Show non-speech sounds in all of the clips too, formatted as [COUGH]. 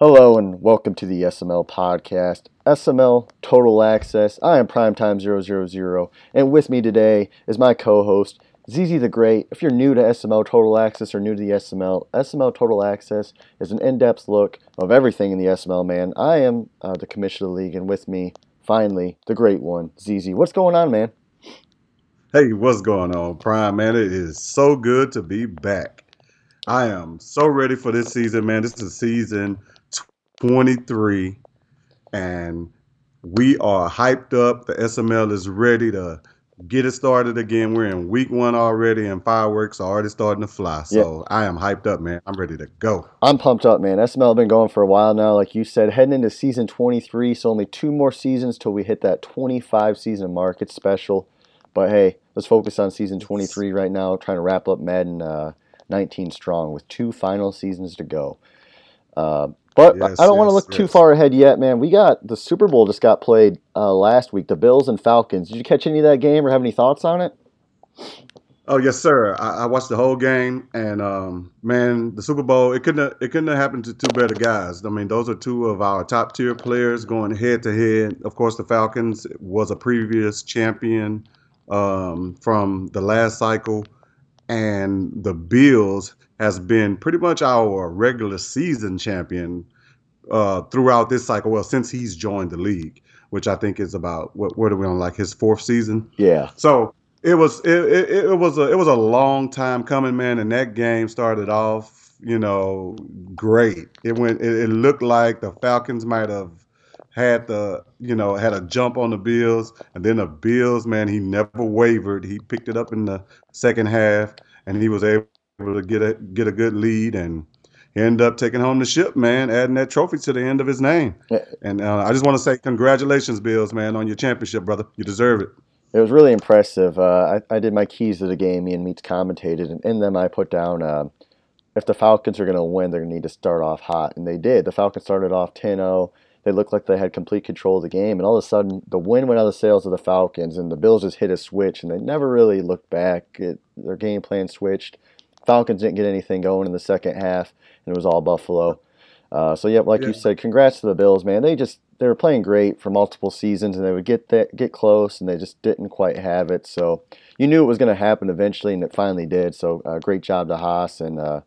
Hello and welcome to the SML podcast, SML Total Access. I am Primetime 000, and with me today is my co host, ZZ the Great. If you're new to SML Total Access or new to the SML, SML Total Access is an in depth look of everything in the SML, man. I am uh, the commissioner of the league, and with me, finally, the great one, ZZ. What's going on, man? Hey, what's going on, Prime, man? It is so good to be back. I am so ready for this season, man. This is a season 23, and we are hyped up. The SML is ready to get it started again. We're in week one already, and fireworks are already starting to fly. So I am hyped up, man. I'm ready to go. I'm pumped up, man. SML been going for a while now, like you said, heading into season 23. So only two more seasons till we hit that 25 season mark. It's special, but hey, let's focus on season 23 right now. Trying to wrap up Madden uh, 19 strong with two final seasons to go. Uh, but yes, I don't yes, want to look yes. too far ahead yet, man. We got the Super Bowl just got played uh, last week. The Bills and Falcons. Did you catch any of that game or have any thoughts on it? Oh yes, sir. I, I watched the whole game, and um, man, the Super Bowl it couldn't have, it couldn't have happened to two better guys. I mean, those are two of our top tier players going head to head. Of course, the Falcons was a previous champion um, from the last cycle, and the Bills has been pretty much our regular season champion uh, throughout this cycle. Well, since he's joined the league, which I think is about what what are we on like his fourth season? Yeah. So it was it, it, it was a it was a long time coming, man. And that game started off, you know, great. It went. It, it looked like the Falcons might have had the you know had a jump on the Bills, and then the Bills, man, he never wavered. He picked it up in the second half, and he was able to get a get a good lead and end up taking home the ship, man, adding that trophy to the end of his name. And uh, I just want to say congratulations, Bills, man, on your championship, brother. You deserve it. It was really impressive. Uh, I, I, did my keys to the game. Me and Meats commentated, and in them I put down uh, if the Falcons are going to win, they're going to need to start off hot, and they did. The Falcons started off 10-0. They looked like they had complete control of the game, and all of a sudden the wind went out of the sails of the Falcons, and the Bills just hit a switch, and they never really looked back. It, their game plan switched Falcons didn't get anything going in the second half, and it was all Buffalo. Uh, so yeah, like yeah. you said, congrats to the Bills, man. They just they were playing great for multiple seasons, and they would get that get close, and they just didn't quite have it. So you knew it was going to happen eventually, and it finally did. So uh, great job to Haas, and uh,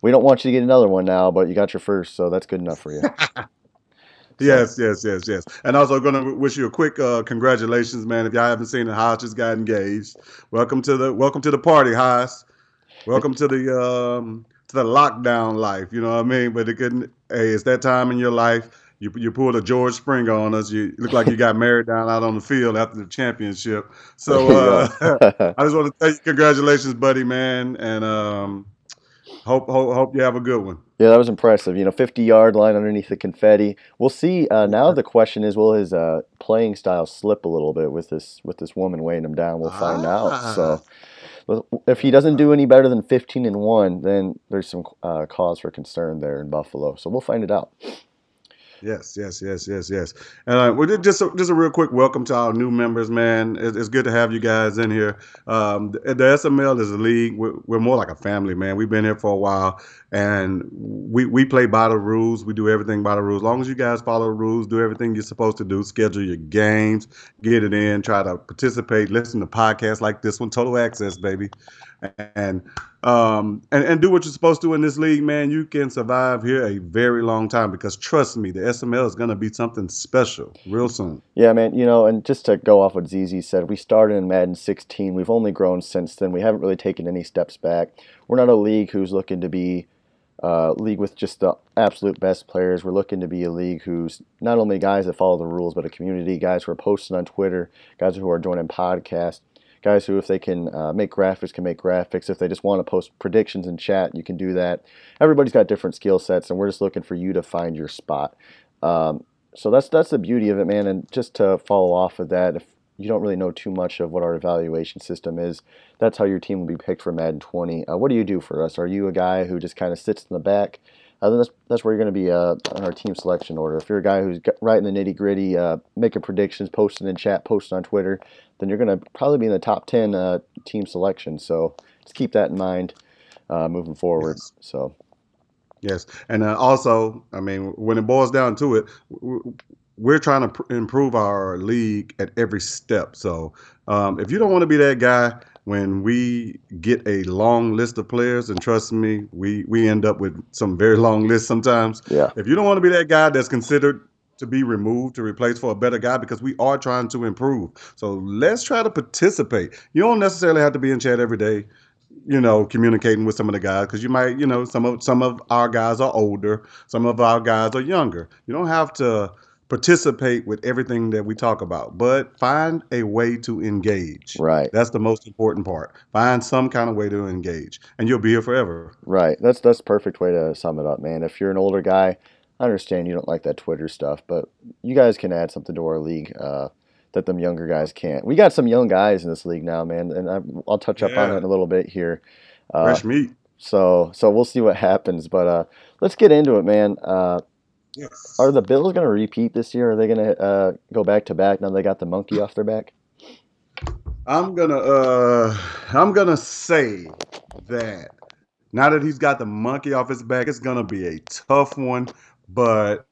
we don't want you to get another one now, but you got your first, so that's good enough for you. [LAUGHS] Yes, yes, yes, yes. And also going to wish you a quick uh, congratulations, man. If y'all haven't seen it, Haas just got engaged. Welcome to the welcome to the party, Haas. Welcome to the um, to the lockdown life. You know what I mean? But it couldn't. Hey, it's that time in your life. You you pulled a George Springer on us. You look like you got married down out on the field after the championship. So [LAUGHS] uh, [LAUGHS] I just want to tell you congratulations, buddy, man, and um, hope hope hope you have a good one. Yeah, that was impressive. You know, 50 yard line underneath the confetti. We'll see. Uh, now the question is, will his uh, playing style slip a little bit with this with this woman weighing him down? We'll find ah. out. So if he doesn't do any better than 15 and 1, then there's some uh, cause for concern there in Buffalo. So we'll find it out. Yes, yes, yes, yes, yes. And uh, well, just a, just a real quick welcome to our new members, man. It's, it's good to have you guys in here. Um, the, the, SML is a league. We're, we're, more like a family, man. We've been here for a while, and we we play by the rules. We do everything by the rules. As long as you guys follow the rules, do everything you're supposed to do. Schedule your games, get it in, try to participate, listen to podcasts like this one, Total Access, baby and um and, and do what you're supposed to in this league, man, you can survive here a very long time because trust me, the SML is gonna be something special real soon. Yeah, man, you know, and just to go off what ZZ said, we started in Madden 16. We've only grown since then. We haven't really taken any steps back. We're not a league who's looking to be uh, league with just the absolute best players. We're looking to be a league who's not only guys that follow the rules, but a community, guys who are posting on Twitter, guys who are joining podcasts guys who, if they can uh, make graphics, can make graphics. If they just want to post predictions in chat, you can do that. Everybody's got different skill sets, and we're just looking for you to find your spot. Um, so that's that's the beauty of it, man. And just to follow off of that, if you don't really know too much of what our evaluation system is, that's how your team will be picked for Madden 20. Uh, what do you do for us? Are you a guy who just kind of sits in the back? Uh, then that's, that's where you're going to be uh, on our team selection order. If you're a guy who's right in the nitty gritty, uh, making predictions, posting in chat, posting on Twitter, then you're going to probably be in the top 10 uh, team selection. So just keep that in mind uh, moving forward. Yes. So. Yes, and uh, also, I mean, when it boils down to it, we're trying to pr- improve our league at every step. So um, if you don't want to be that guy when we get a long list of players, and trust me, we we end up with some very long lists sometimes. Yeah. If you don't want to be that guy that's considered to be removed to replace for a better guy because we are trying to improve. So let's try to participate. You don't necessarily have to be in chat every day you know, communicating with some of the guys because you might, you know, some of some of our guys are older, some of our guys are younger. You don't have to participate with everything that we talk about, but find a way to engage. Right. That's the most important part. Find some kind of way to engage, and you'll be here forever. Right. That's that's perfect way to sum it up, man. If you're an older guy, I understand you don't like that Twitter stuff, but you guys can add something to our league. Uh, that them younger guys can't. We got some young guys in this league now, man, and I, will touch up yeah. on it in a little bit here. Uh, Fresh meat. So so we'll see what happens, but uh, let's get into it, man. Uh, yes. Are the Bills going to repeat this year? Are they going to uh, go back to back now they got the monkey off their back? I'm gonna uh, I'm gonna say that now that he's got the monkey off his back, it's gonna be a tough one, but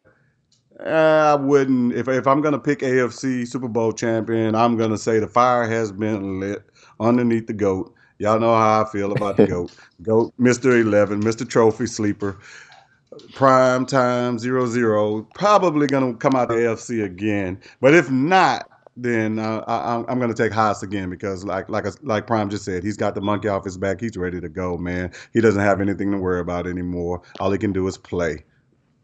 I wouldn't. If if I'm gonna pick AFC Super Bowl champion, I'm gonna say the fire has been lit underneath the goat. Y'all know how I feel about the [LAUGHS] goat. Goat, Mister Eleven, Mister Trophy Sleeper, prime time zero zero. Probably gonna come out the AFC again. But if not, then uh, I, am going to take Haas again because, like like like Prime just said, he's got the monkey off his back. He's ready to go, man. He doesn't have anything to worry about anymore. All he can do is play.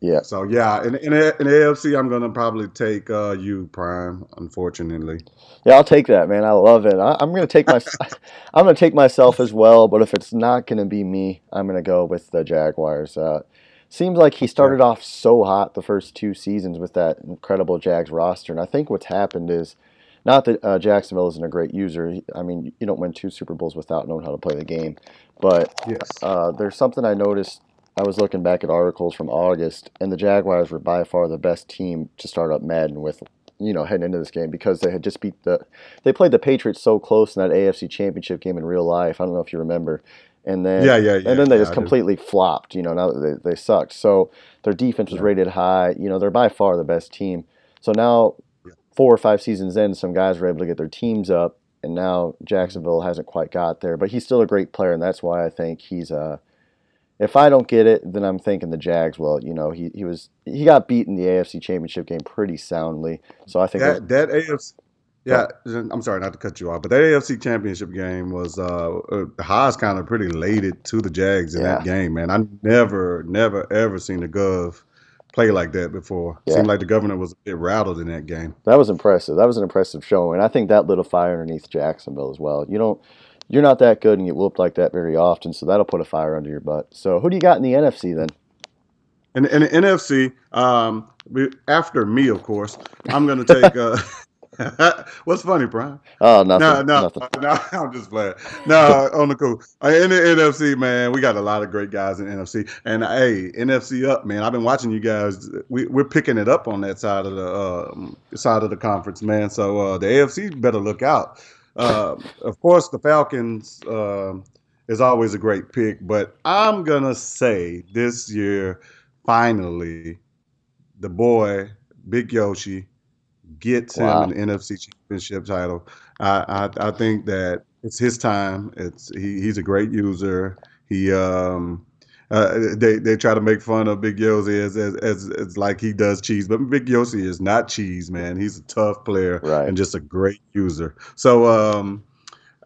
Yeah. So yeah, in in, in AFC, I'm gonna probably take uh, you Prime. Unfortunately. Yeah, I'll take that, man. I love it. I, am gonna take my, [LAUGHS] I'm gonna take myself as well. But if it's not gonna be me, I'm gonna go with the Jaguars. Uh, seems like he started off so hot the first two seasons with that incredible Jags roster, and I think what's happened is. Not that uh, Jacksonville isn't a great user. I mean, you don't win two Super Bowls without knowing how to play the game. But yes. uh, there's something I noticed I was looking back at articles from August, and the Jaguars were by far the best team to start up Madden with, you know, heading into this game because they had just beat the, they played the Patriots so close in that AFC Championship game in real life. I don't know if you remember, and then yeah, yeah, yeah and then they yeah, just completely flopped. You know, now they they sucked. So their defense was rated high. You know, they're by far the best team. So now, four or five seasons in, some guys were able to get their teams up, and now Jacksonville hasn't quite got there. But he's still a great player, and that's why I think he's a uh, if I don't get it, then I'm thinking the Jags. Well, you know, he, he was he got beat in the AFC Championship game pretty soundly. So I think that, that AFC. Yeah, I'm sorry not to cut you off, but that AFC Championship game was uh, uh the highs kind of pretty related to the Jags in yeah. that game, man. I never, never, ever seen the Gov play like that before. Yeah. Seemed like the governor was a bit rattled in that game. That was impressive. That was an impressive show, And I think that lit a fire underneath Jacksonville as well. You don't you're not that good and get whooped like that very often, so that'll put a fire under your butt. So who do you got in the NFC then? In, in the NFC, um, after me, of course, I'm going to take. Uh, [LAUGHS] [LAUGHS] What's funny, Brian? Oh, nothing. No, no, nothing. [LAUGHS] no. I'm just playing. No, [LAUGHS] on the cool. Uh, in the NFC, man, we got a lot of great guys in NFC. And hey, NFC up, man. I've been watching you guys. We, we're picking it up on that side of the uh, side of the conference, man. So uh, the AFC better look out. Uh, of course, the Falcons uh, is always a great pick, but I'm gonna say this year, finally, the boy Big Yoshi gets wow. him an NFC Championship title. I, I, I think that it's his time. It's he, he's a great user. He um uh, they they try to make fun of Big Yossi as, as as as like he does cheese, but Big Yossi is not cheese, man. He's a tough player right. and just a great user. So um,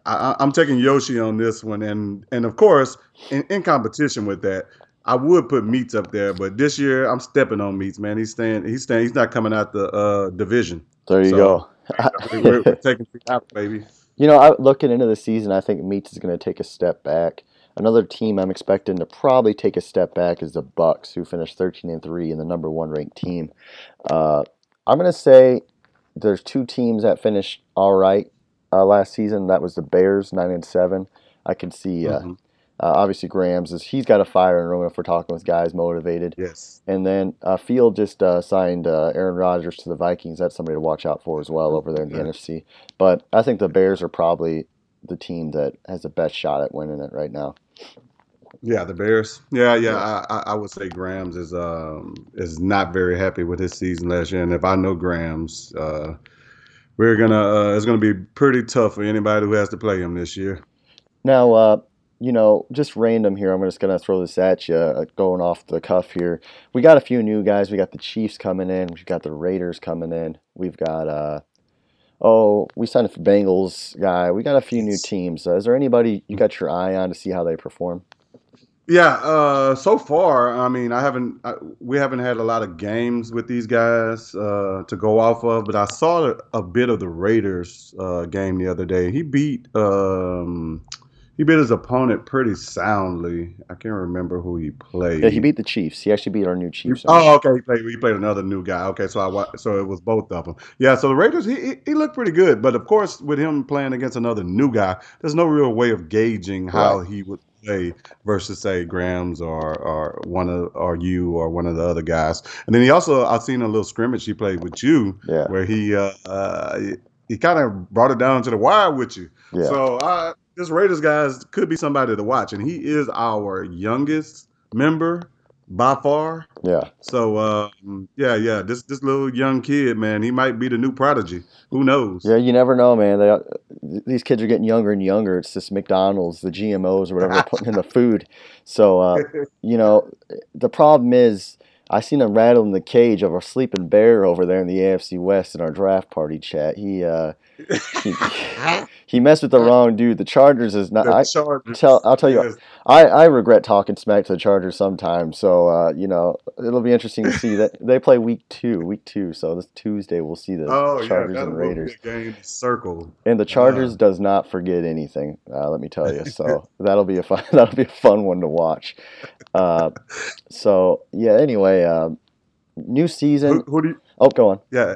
I, am taking Yoshi on this one, and and of course, in, in competition with that, I would put Meats up there, but this year I'm stepping on Meats, man. He's staying. He's staying. He's not coming out the uh, division. There you so, go. we're, we're taking out, baby. You know, I, looking into the season, I think Meats is going to take a step back. Another team I'm expecting to probably take a step back is the Bucks, who finished 13 and three and the number one ranked team. Uh, I'm gonna say there's two teams that finished all right uh, last season. That was the Bears, nine and seven. I can see. Uh, mm-hmm. Uh, obviously, Grams is he's got a fire in room if we're talking with guys motivated. Yes. And then uh, Field just uh, signed uh, Aaron Rodgers to the Vikings. That's somebody to watch out for as well over there in the NFC. But I think the Bears are probably the team that has the best shot at winning it right now. Yeah, the Bears. Yeah, yeah. I, I, I would say Grams is um is not very happy with his season last year, and if I know Grams, uh, we're gonna uh, it's gonna be pretty tough for anybody who has to play him this year. Now, uh, you know, just random here. I'm just gonna throw this at you, uh, going off the cuff here. We got a few new guys. We got the Chiefs coming in. We've got the Raiders coming in. We've got uh, oh, we signed a Bengals guy. We got a few new teams. Uh, is there anybody you got your eye on to see how they perform? Yeah, uh, so far, I mean, I haven't, I, we haven't had a lot of games with these guys uh, to go off of, but I saw a, a bit of the Raiders uh, game the other day. He beat, um, he beat his opponent pretty soundly. I can't remember who he played. Yeah, he beat the Chiefs. He actually beat our new Chiefs. Oh, okay. He played. He played another new guy. Okay, so I so it was both of them. Yeah. So the Raiders, he he- looked pretty good, but of course, with him playing against another new guy, there's no real way of gauging how Right. he would play versus say Grams or or one of or you or one of the other guys. And then he also I've seen a little scrimmage he played with you Yeah, where he uh, uh he, kind of brought it down to the wire with you. yeah. So uh, this Raiders guys could be somebody to watch, and he is our youngest member by far. Yeah. So um, yeah, yeah, this this little young kid, man, he might be the new prodigy. Who knows? Yeah, you never know, man. They, these kids are getting younger and younger. It's just McDonald's, the GMOs, or whatever they're putting in the food. So, uh, [LAUGHS] you know, the problem is, I seen him rattle in the cage of a sleeping bear over there in the AFC West in our draft party chat. He, uh, he, [LAUGHS] he messed with the wrong dude. The Chargers is not. The I, Chargers, tell- I'll tell you- yes. I, I regret talking smack to the Chargers sometimes. So, uh, you know, it'll be interesting to see that [LAUGHS] they play week two, week two. So this Tuesday we'll see the Oh Chargers that'll and Raiders. game circle. And the Chargers Uh. does not forget anything. Uh, let me tell you. So [LAUGHS] that'll be a fun. That'll be a fun one to watch. Uh, so yeah. Anyway, um, new Who, season. who do you, Oh, go on. yeah.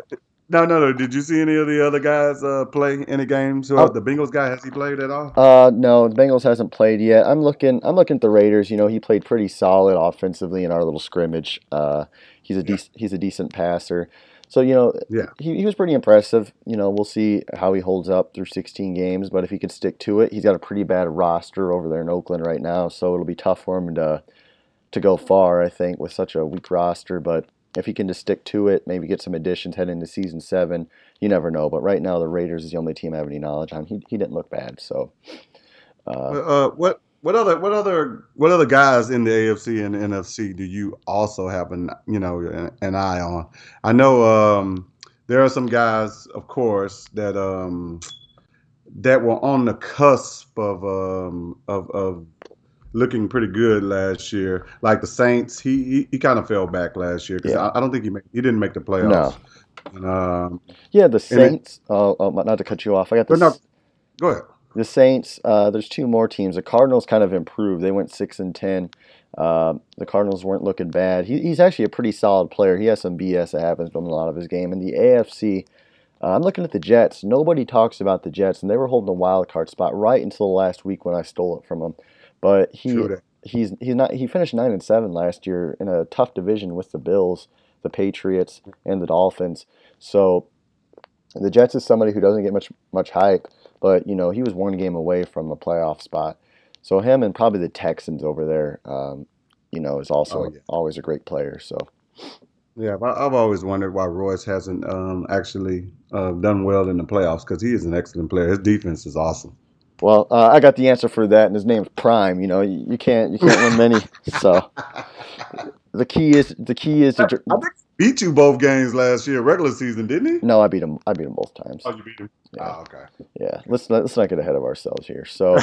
No, no, no. Did you see any of the other guys uh, play any games? Oh. The Bengals guy has he played at all? Uh, no, the Bengals hasn't played yet. I'm looking. I'm looking at the Raiders. You know, he played pretty solid offensively in our little scrimmage. Uh, he's a Yeah. dec- he's a decent passer. So you know, Yeah. he, he was pretty impressive. You know, we'll see how he holds up through 16 games. But if he could stick to it, he's got a pretty bad roster over there in Oakland right now. So it'll be tough for him to to go far. I think with such a weak roster. But if he can just stick to it, maybe get some additions heading into season seven. You never know. But right now, the Raiders is the only team I have any knowledge on. He he didn't look bad. So. Uh, Uh, what what other what other what other guys in the AFC and NFC do you also have an you know an, an eye on? I know um, there are some guys, of course, that um, that were on the cusp of um, of of looking pretty good last year. Like the Saints, he he, he kind of fell back last year because Yeah. I, I don't think he made, he didn't make the playoffs. And, um, Yeah, the And Saints. Oh, oh, not to cut you off. I got the, But no- go ahead. the Saints. Uh, there's two more teams. The Cardinals kind of improved. They went six and ten. Um, the Cardinals weren't looking bad. He, he's actually a pretty solid player. He has some BS that happens from a lot of his game. In the AFC, uh, I'm looking at the Jets. Nobody talks about the Jets, and they were holding a wild card spot right until the last week when I stole it from them. But he he's he's not he finished nine and seven last year in a tough division with the Bills, the Patriots, and the Dolphins. So the Jets is somebody who doesn't get much much hype, but you know he was one game away from a playoff spot. So him and probably the Texans over there, um, you know, is also Oh, yeah. always a great player. So Yeah, I've always wondered why Royce hasn't um, actually uh, done well in the playoffs because he is an excellent player. His defense is awesome. Well, uh, I got the answer for that, and his name's Prime. You know, you, you can't you can't win many. [LAUGHS] So the key is the key is to. I think he beat you both games last year, regular season, didn't he? No, I beat him. I beat him both times. Oh, you beat him. Yeah. Oh, okay. Yeah, let's not let's not get ahead of ourselves here. So,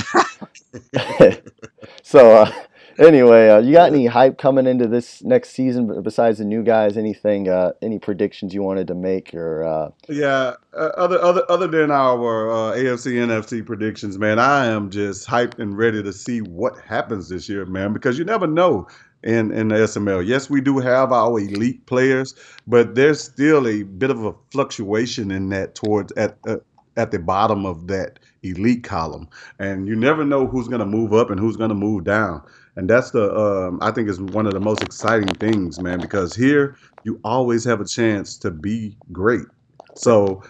[LAUGHS] [LAUGHS] so uh, anyway, uh, you got any hype coming into this next season besides the new guys? Anything? Uh, any predictions you wanted to make or? Uh, Yeah. Uh, other other other than our uh, AFC NFC predictions, man, I am just hyped and ready to see what happens this year, man, because you never know. In, in the SML, yes, we do have our elite players, but there's still a bit of a fluctuation in that towards at uh, at the bottom of that elite column, and you never know who's going to move up and who's going to move down. And that's the um, I think is one of the most exciting things, man, because here you always have a chance to be great. So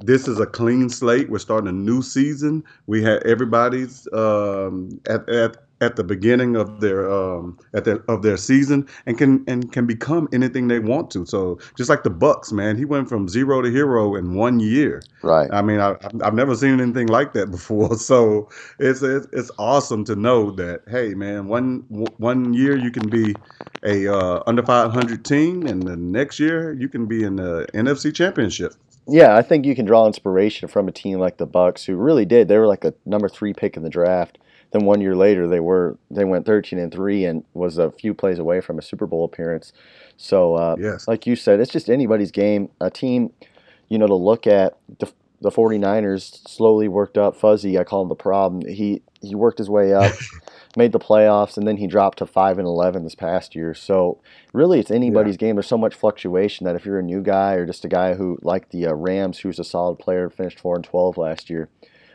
this is a clean slate. We're starting a new season. We had everybody's um, at, at at the beginning of their um at their of their season and can and can become anything they want to. So just like the Bucks, man, he went from zero to hero in one year. Right. I mean, I, I've never seen anything like that before. [LAUGHS] So it's it's, it's awesome to know that hey, man, one one year you can be a uh, under 500 team, and the next year you can be in the NFC Championship. Yeah, I think you can draw inspiration from a team like the Bucks, who really did. They were like a number three pick in the draft. Then one year later, they were they went 13 and three and was a few plays away from a Super Bowl appearance. So, uh, Yes. like you said, it's just anybody's game. A team, you know, to look at the the 49ers slowly worked up. Fuzzy, I call him the problem. He he worked his way up, [LAUGHS] made the playoffs, and then he dropped to five and 11 this past year. So really, it's Yeah. anybody's game. There's so much fluctuation that if you're a new guy or just a guy who like the uh, Rams, who's a solid player, finished four and 12 last year,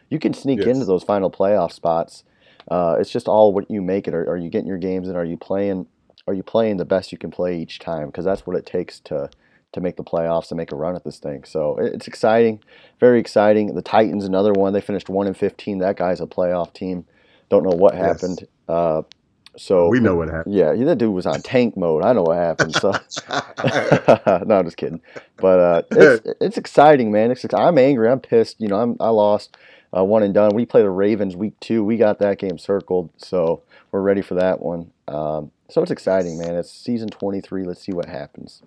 you can sneak into those final playoff spots. Uh, it's just all what you make it. Are, are you getting your games and Are you playing? Are you playing the best you can play each time? Because that's what it takes to to make the playoffs and make a run at this thing. So it's exciting, very exciting. The Titans, another one. They finished one and fifteen. That guy's a playoff team. Don't know what Yes. happened. Uh, so We know what happened. yeah, that dude was on tank mode. I know what happened. So [LAUGHS] [LAUGHS] no, I'm just kidding. But uh, it's it's exciting, man. It's I'm angry. I'm pissed. You know, I'm I lost uh, one and done. We play the Ravens week two. We got that game circled, so we're ready for that one. Um, so it's exciting, man. It's season 23. Let's see what happens.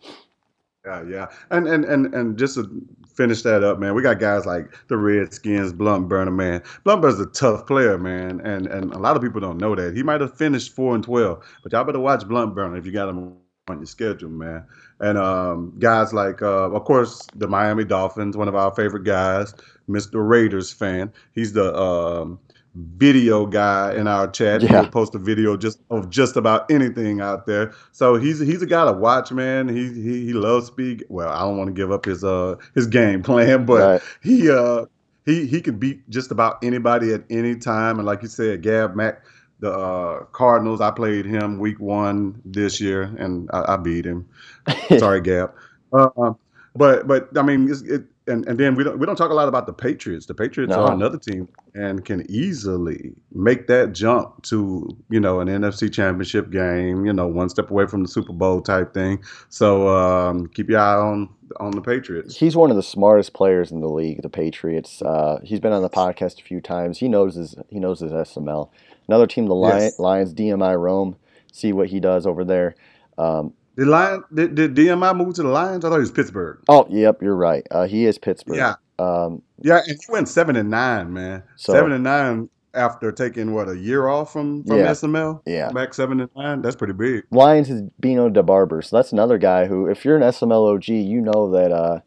Yeah, yeah, and and and and just to finish that up, man, we got guys like the Redskins, Blunt Burner, man. Blunt Burner's a tough player, man, and and a lot of people don't know that. He might have finished four and twelve, but y'all better watch Blunt Burner if you got him on your schedule, man. And um, guys like, uh, of course, the Miami Dolphins, one of our favorite guys, Mr. Raiders fan. He's the um, video guy in our chat. Yeah. He'll post a video just of just about anything out there. So he's he's a guy to watch, man. He he, he loves speed. Well, I don't want to give up his uh his game [LAUGHS] plan, but Right. he uh he he can beat just about anybody at any time. And like you said, Gab Mack, the uh, Cardinals. I played him week one this year, and I, I beat him. [LAUGHS] Sorry, Gab. Uh, but but I mean, it's, it and and then we don't we don't talk a lot about the Patriots. The Patriots No. are another team and can easily make that jump to you know an NFC Championship game. You know, one step away from the Super Bowl type thing. So um, keep your eye on on the Patriots. He's one of the smartest players in the league, the Patriots. Uh, he's been on the podcast a few times. He knows his he knows his SML. Another team, the Lion, Yes. Lions, DMI Rome. See what he does over there. Um, Did Lion did, did DMI move to the Lions? I thought he was Pittsburgh. oh, yep, you're right. Uh, he is Pittsburgh. Yeah, Um, yeah, and he went seven and nine, man. So- seven and nine after taking what a year off from from Yeah. SML. yeah. back seven and nine. That's pretty big. Lions is Bino DeBarber. So that's another guy who, if you're an SMLOG, you know that uh,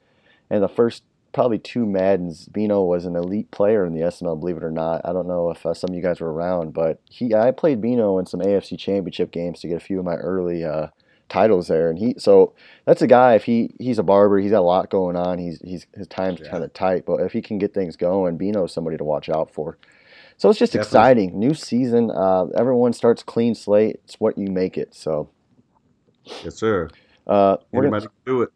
in the first probably two Maddens, Bino was an elite player in the SML, believe it or not. I don't know if uh, some of you guys were around, but he I played Bino in some AFC championship games to get a few of my early uh, titles there. And he so that's a guy, if he he's a barber, he's got a lot going on. He's he's his time's Yeah. kind of tight, but if he can get things going, Bino's somebody to watch out for. So it's just Definitely. exciting. New season. Uh, everyone starts clean slate. It's what you make it. So Yes, sir. uh, we're gonna, do it.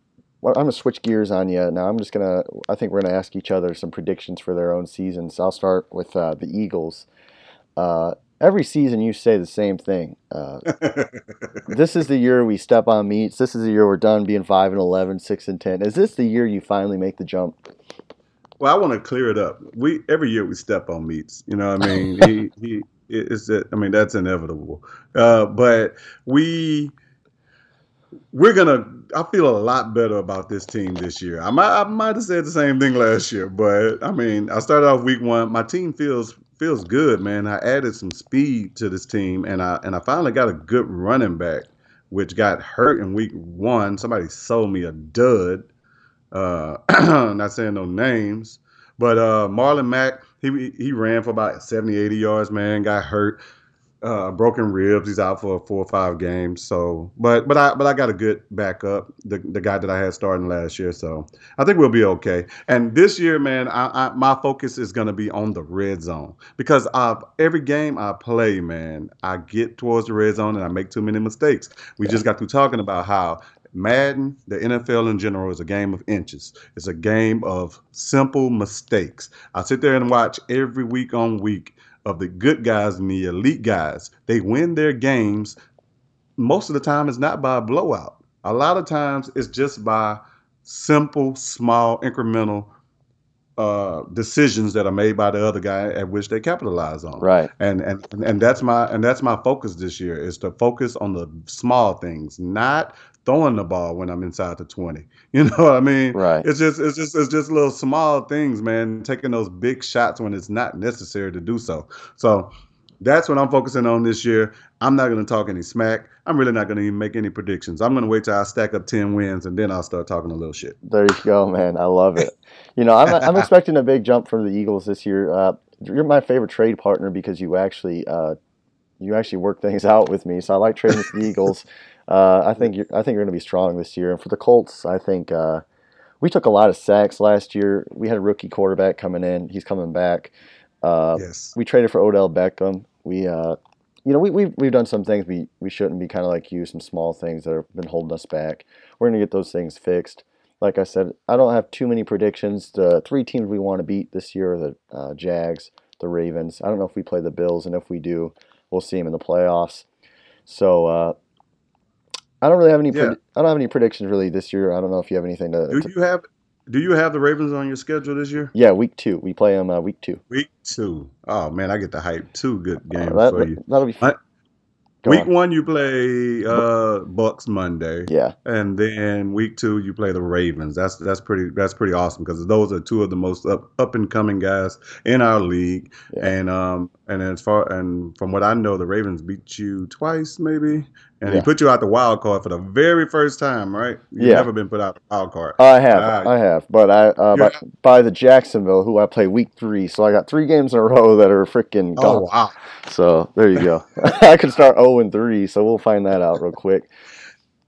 Well, I'm gonna switch gears on you now. I'm just gonna. I think we're gonna ask each other some predictions for their own seasons. I'll start with uh, the Eagles. Uh, every season you say the same thing. Uh, [LAUGHS] this is the year we step on meats. This is the year we're done being five and 11, 6 and ten. Is this the year you finally make the jump? well, I want to clear it up. We every year we step on meats. You know what I mean? [LAUGHS] he he it's. I mean that's inevitable. Uh, but we we're gonna. I feel a lot better about this team this year. I might I might have said the same thing last year, but I mean I started off week one. My team feels feels good, man. I added some speed to this team, and I and I finally got a good running back, which got hurt in week one. Somebody sold me a dud. Uh, [CLEARS THROAT] not saying no names, but uh, Marlon Mack, he he ran for about 70, 80 yards, man. Got hurt, uh, broken ribs. He's out for four or five games. So, but but I but I got a good backup, the the guy that I had starting last year. So I think we'll be okay. And this year, man, I, I my focus is gonna be on the red zone because of every game I play, man, I get towards the red zone and I make too many mistakes. We just got through talking about how Madden, the NFL in general, is a game of inches. It's a game of simple mistakes. I sit there and watch every week on week of the good guys and the elite guys. They win their games. Most of the time, it's not by a blowout. A lot of times, it's just by simple, small, incremental uh, decisions that are made by the other guy at which they capitalize on. Right. And and and that's my and that's my focus this year is to focus on the small things, not throwing the ball when I'm inside the 20. [LAUGHS] You know what I mean? Right. It's just it's just it's just little small things, man, taking those big shots when it's not necessary to do so. So that's what I'm focusing on this year. I'm not going to talk any smack. I'm really not going to even make any predictions. I'm going to wait till I stack up 10 wins and then I'll start talking a little shit. There you go, man. I love it. [LAUGHS] You know, I'm, I'm expecting a big jump from the Eagles this year. Uh, you're my favorite trade partner because you actually uh, you actually work things [LAUGHS] out with me. So I like trading with the Eagles. Uh, I think you're, I think you're going to be strong this year. And for the Colts, I think uh, we took a lot of sacks last year. We had a rookie quarterback coming in. He's coming back. Uh, yes. We traded for Odell Beckham. We, uh, you know, we, we've, we've done some things we, we shouldn't be kind of like you, some small things that have been holding us back. We're going to get those things fixed. Like I said, I don't have too many predictions. The three teams we want to beat this year are the uh, Jags, the Ravens. I don't know if we play the Bills, and if we do, we'll see them in the playoffs. So uh, I don't really have any. Yeah. Pred- I don't have any predictions really this year. I don't know if you have anything to. Do to- you have do you have the Ravens on your schedule this year? yeah, week two. We play them uh, week two. Week two. Oh man, I get the hype two good Uh, games that, for you. that'll be fun. Go Week on. one you play uh Bucks Monday. Yeah, And then week two, you play the Ravens. That's that's pretty that's pretty awesome because those are two of the most up up and coming guys in our league. Yeah. And um and as far and from what I know, the Ravens beat you twice maybe, and he Yeah. put you out the wild card for the very first time, right? You've Yeah. never been put out the wild card. I have. Ah, I have. But I uh, by, by the Jacksonville, who I play week three. So I got three games in a row that are freaking oh wow! So there you go. [LAUGHS] I could start 0 and 3, so we'll find that out real quick.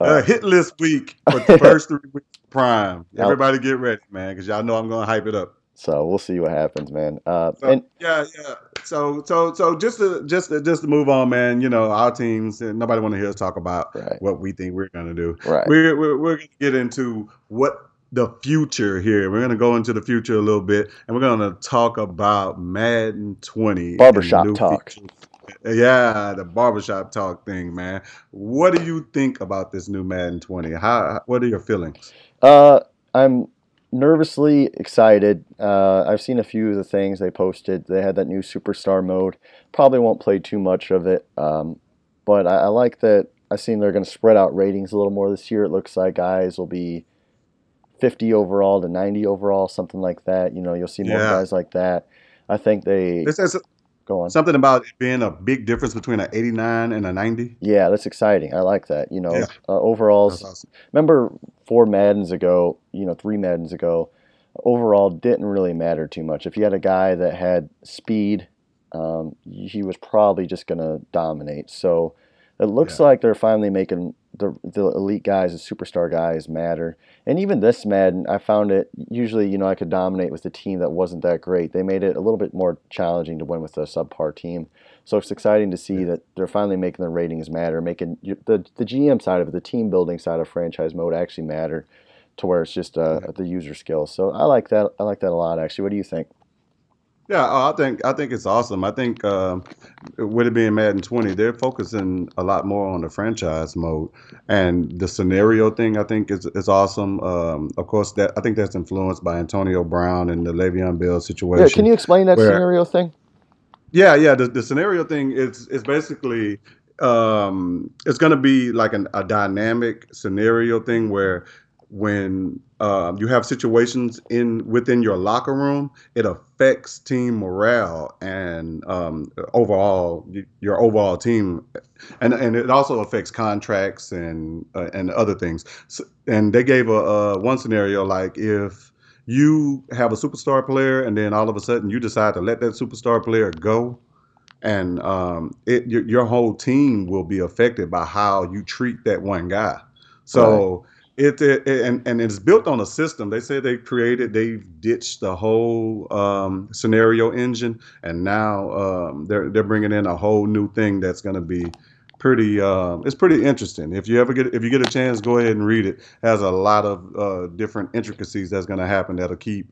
Uh, Uh, hit list week for the [LAUGHS] first three weeks of prime. Everybody get ready, man, because y'all know I'm gonna hype it up. So we'll see what happens, man. Uh, So, and yeah, yeah. So, so, so just to just to, just to move on, man. You know, our teams. and Nobody want to hear us talk about right, what we think we're gonna do. right, We're we're, we're gonna get into what the future here. We're gonna go into the future a little bit, and we're gonna talk about Madden 20 and Barbershop talk. features. Yeah, the barbershop talk thing, man. What do you think about this new Madden 20? How? What are your feelings? Uh, I'm nervously excited. Uh, I've seen a few of the things they posted. They had that new superstar mode. Probably won't play too much of it, um, but I, I like that. I've seen they're going to spread out ratings a little more this year. It looks like guys will be 50 overall to 90 overall, something like that. You know, you'll see more Yeah. guys like that. I think they This has go on. something about it being a big difference between an 89 and a 90. Yeah, that's exciting. I like that. You know, Yeah. uh, overalls. Awesome. remember four Maddens ago, you know, three Maddens ago, overall didn't really matter too much. If you had a guy that had speed, um, he was probably just going to dominate. So it looks Yeah. like they're finally making the, the elite guys, the superstar guys matter. And even this Madden, I found it usually, you know, I could dominate with a team that wasn't that great. They made it a little bit more challenging to win with a subpar team. So it's exciting to see that they're finally making the ratings matter, making the the GM side of it, the team building side of franchise mode actually matter, to where it's just uh, the user skills. So I like that. I like that a lot. Actually, what do you think? Yeah, oh, I think I think it's awesome. I think um, with it being Madden 20, they're focusing a lot more on the franchise mode and the scenario thing. I think is is awesome. Um, of course, that I think that's influenced by Antonio Brown and the Le'Veon Bell situation. Yeah, can you explain that where- scenario thing? Yeah, yeah. The, the scenario thing is is basically um, it's going to be like an, a dynamic scenario thing where when um, you have situations in within your locker room, it affects team morale and um, overall your overall team, and and it also affects contracts and uh, and other things. So, and they gave a, a one scenario like if you have a superstar player and then all of a sudden you decide to let that superstar player go and um, it your, your whole team will be affected by how you treat that one guy. So it, it, it- and, and it's built on a system they say they created they've ditched the whole um, scenario engine and now um, they're, they're bringing in a whole new thing that's going to be pretty um, it's pretty interesting if you ever get if you get a chance go ahead and read it has a lot of uh, different intricacies that's going to happen that'll keep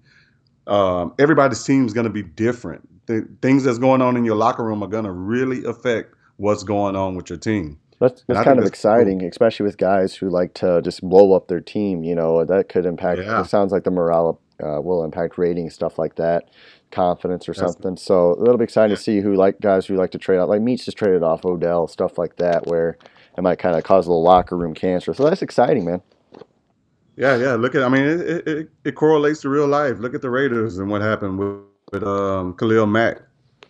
um, everybody's team is going to be different. The things that's going on in your locker room are going to really affect what's going on with your team. That's, that's kind of that's exciting, cool. especially with guys who like to just blow up their team. You know, that could impact. Yeah. It sounds like the morale uh, will impact ratings, stuff like that, confidence or that's something. So it'll be exciting yeah. to see who like guys who like to trade out. Like Meats just traded off Odell, stuff like that, where it might kind of cause a little locker room cancer. So that's exciting, man. Yeah, yeah. Look at, I mean, it, it, it correlates to real life. Look at the Raiders and what happened with, with um, Khalil Mack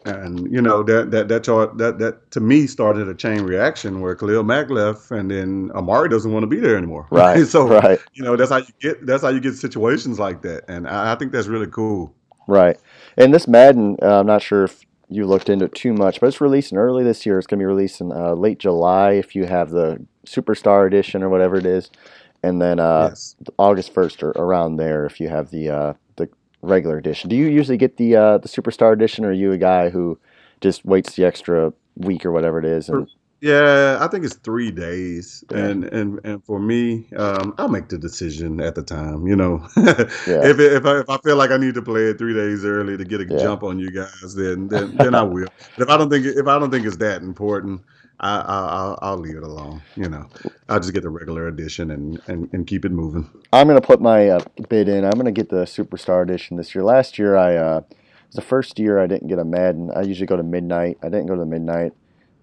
and you know that that that chart that that to me started a chain reaction where Khalil Mack left, and then Amari doesn't want to be there anymore. [LAUGHS] Right. so right. you know that's how you get that's how you get situations like that, and I, I think that's really cool. Right. And this Madden, uh, I'm not sure if you looked into it too much, but it's releasing early this year. It's going to be releasing uh, late July if you have the Superstar Edition or whatever it is, and then uh, yes. August 1st or around there if you have the uh, regular edition. Do you usually get the uh, the superstar edition, or are you a guy who just waits the extra week or whatever it is? And... Yeah, I think it's three days, yeah. and and and for me, um, I'll make the decision at the time. You know, [LAUGHS] yeah. if it, if I, if I feel like I need to play it three days early to get a yeah. jump on you guys, then then, then I will. But if I don't think if I don't think it's that important, I, I'll, I'll leave it alone. You know, I'll just get the regular edition and, and, and keep it moving. I'm gonna put my uh, bid in. I'm gonna get the Superstar edition this year. Last year, I uh, it was the first year I didn't get a Madden. I usually go to midnight. I didn't go to the midnight.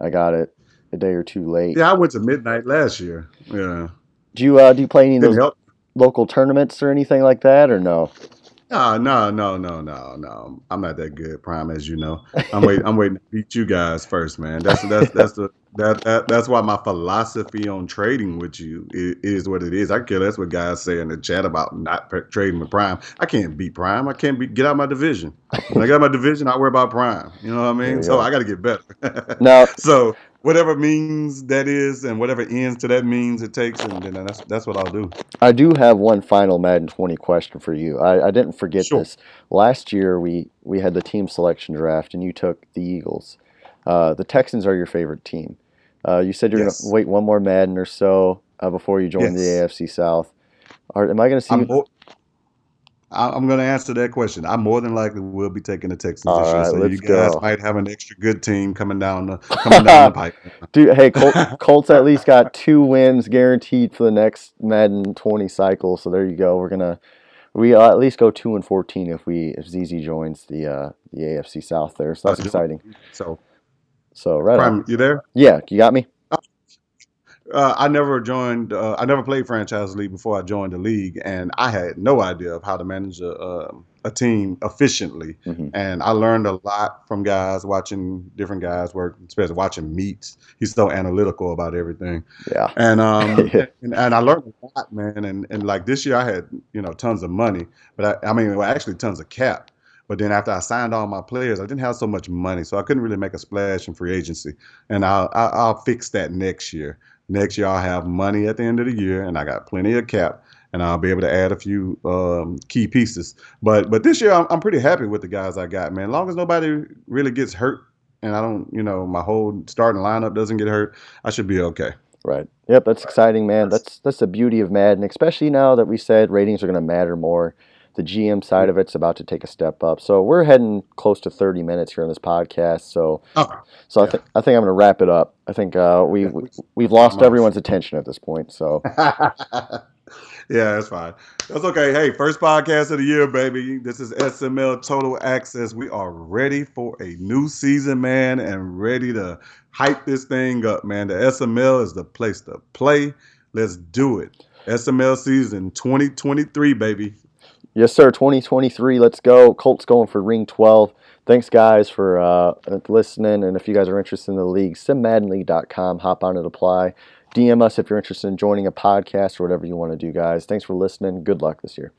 I got it a day or two late. Yeah, I went to midnight last year. Yeah. Do you uh, do you play any of those help. local tournaments or anything like that, or no? No, no, no, no, no, no. I'm not that good, Prime, as you know. I'm waiting. I'm waiting to beat you guys first, man. That's that's that's the that, that that's why my philosophy on trading with you is, is, what it is. I care less what guys say in the chat about not trading with Prime. I can't beat Prime. I can't be get out my division. When I got my division, I worry about Prime. You know what I mean? So I got to get better. No. [LAUGHS] so whatever means that is, and whatever ends to that means it takes, and then that's that's what I'll do. I do have one final Madden 20 question for you. I, I didn't forget sure. this. Last year we we had the team selection draft, and you took the Eagles. Uh, the Texans are your favorite team. Uh, you said you're yes. going to wait one more Madden or so uh, before you join yes. the AFC South. Are, am I going to see? I'm, more, I'm going to answer that question. I more than likely will be taking the Texans All this year, right, so you guys go. might have an extra good team coming down the [LAUGHS] coming down the pipe. [LAUGHS] Dude, hey, Col- [LAUGHS] Colts at least got two wins guaranteed for the next Madden 20 cycle. So there you go. We're gonna we uh, at least go two and 14 if we if ZZ joins the uh, the AFC South there. So that's exciting. So so right Prime, on. you there? Yeah, you got me. Uh, I never joined. Uh, I never played franchise league before I joined the league, and I had no idea of how to manage a, uh, a team efficiently. Mm-hmm. And I learned a lot from guys watching different guys work, especially watching Meats. He's so analytical about everything. Yeah. And um, [LAUGHS] and, and, I learned a lot, man. And and like this year, I had you know tons of money, but I, I mean, well, actually tons of cap. But then after I signed all my players, I didn't have so much money, so I couldn't really make a splash in free agency. And I'll I'll, I'll fix that next year. Next year I'll have money at the end of the year, and I got plenty of cap, and I'll be able to add a few um, key pieces. But but this year I'm, I'm pretty happy with the guys I got, man. As long as nobody really gets hurt, and I don't, you know, my whole starting lineup doesn't get hurt, I should be okay. Right. Yep, that's exciting, man. That's that's the beauty of Madden, especially now that we said ratings are going to matter more the GM side of it's about to take a step up. So we're heading close to 30 minutes here on this podcast. So, oh, so yeah. I think I think I'm going to wrap it up. I think uh, we yeah, we've lost everyone's attention at this point. So. [LAUGHS] yeah, that's fine. That's okay. Hey, first podcast of the year, baby. This is SML Total Access. We are ready for a new season, man, and ready to hype this thing up, man. The SML is the place to play. Let's do it. SML season 2023, baby. Yes, sir. 2023. Let's go. Colts going for ring 12. Thanks, guys, for uh, listening. And if you guys are interested in the league, simmaddenleague.com. Hop on and apply. DM us if you're interested in joining a podcast or whatever you want to do, guys. Thanks for listening. Good luck this year.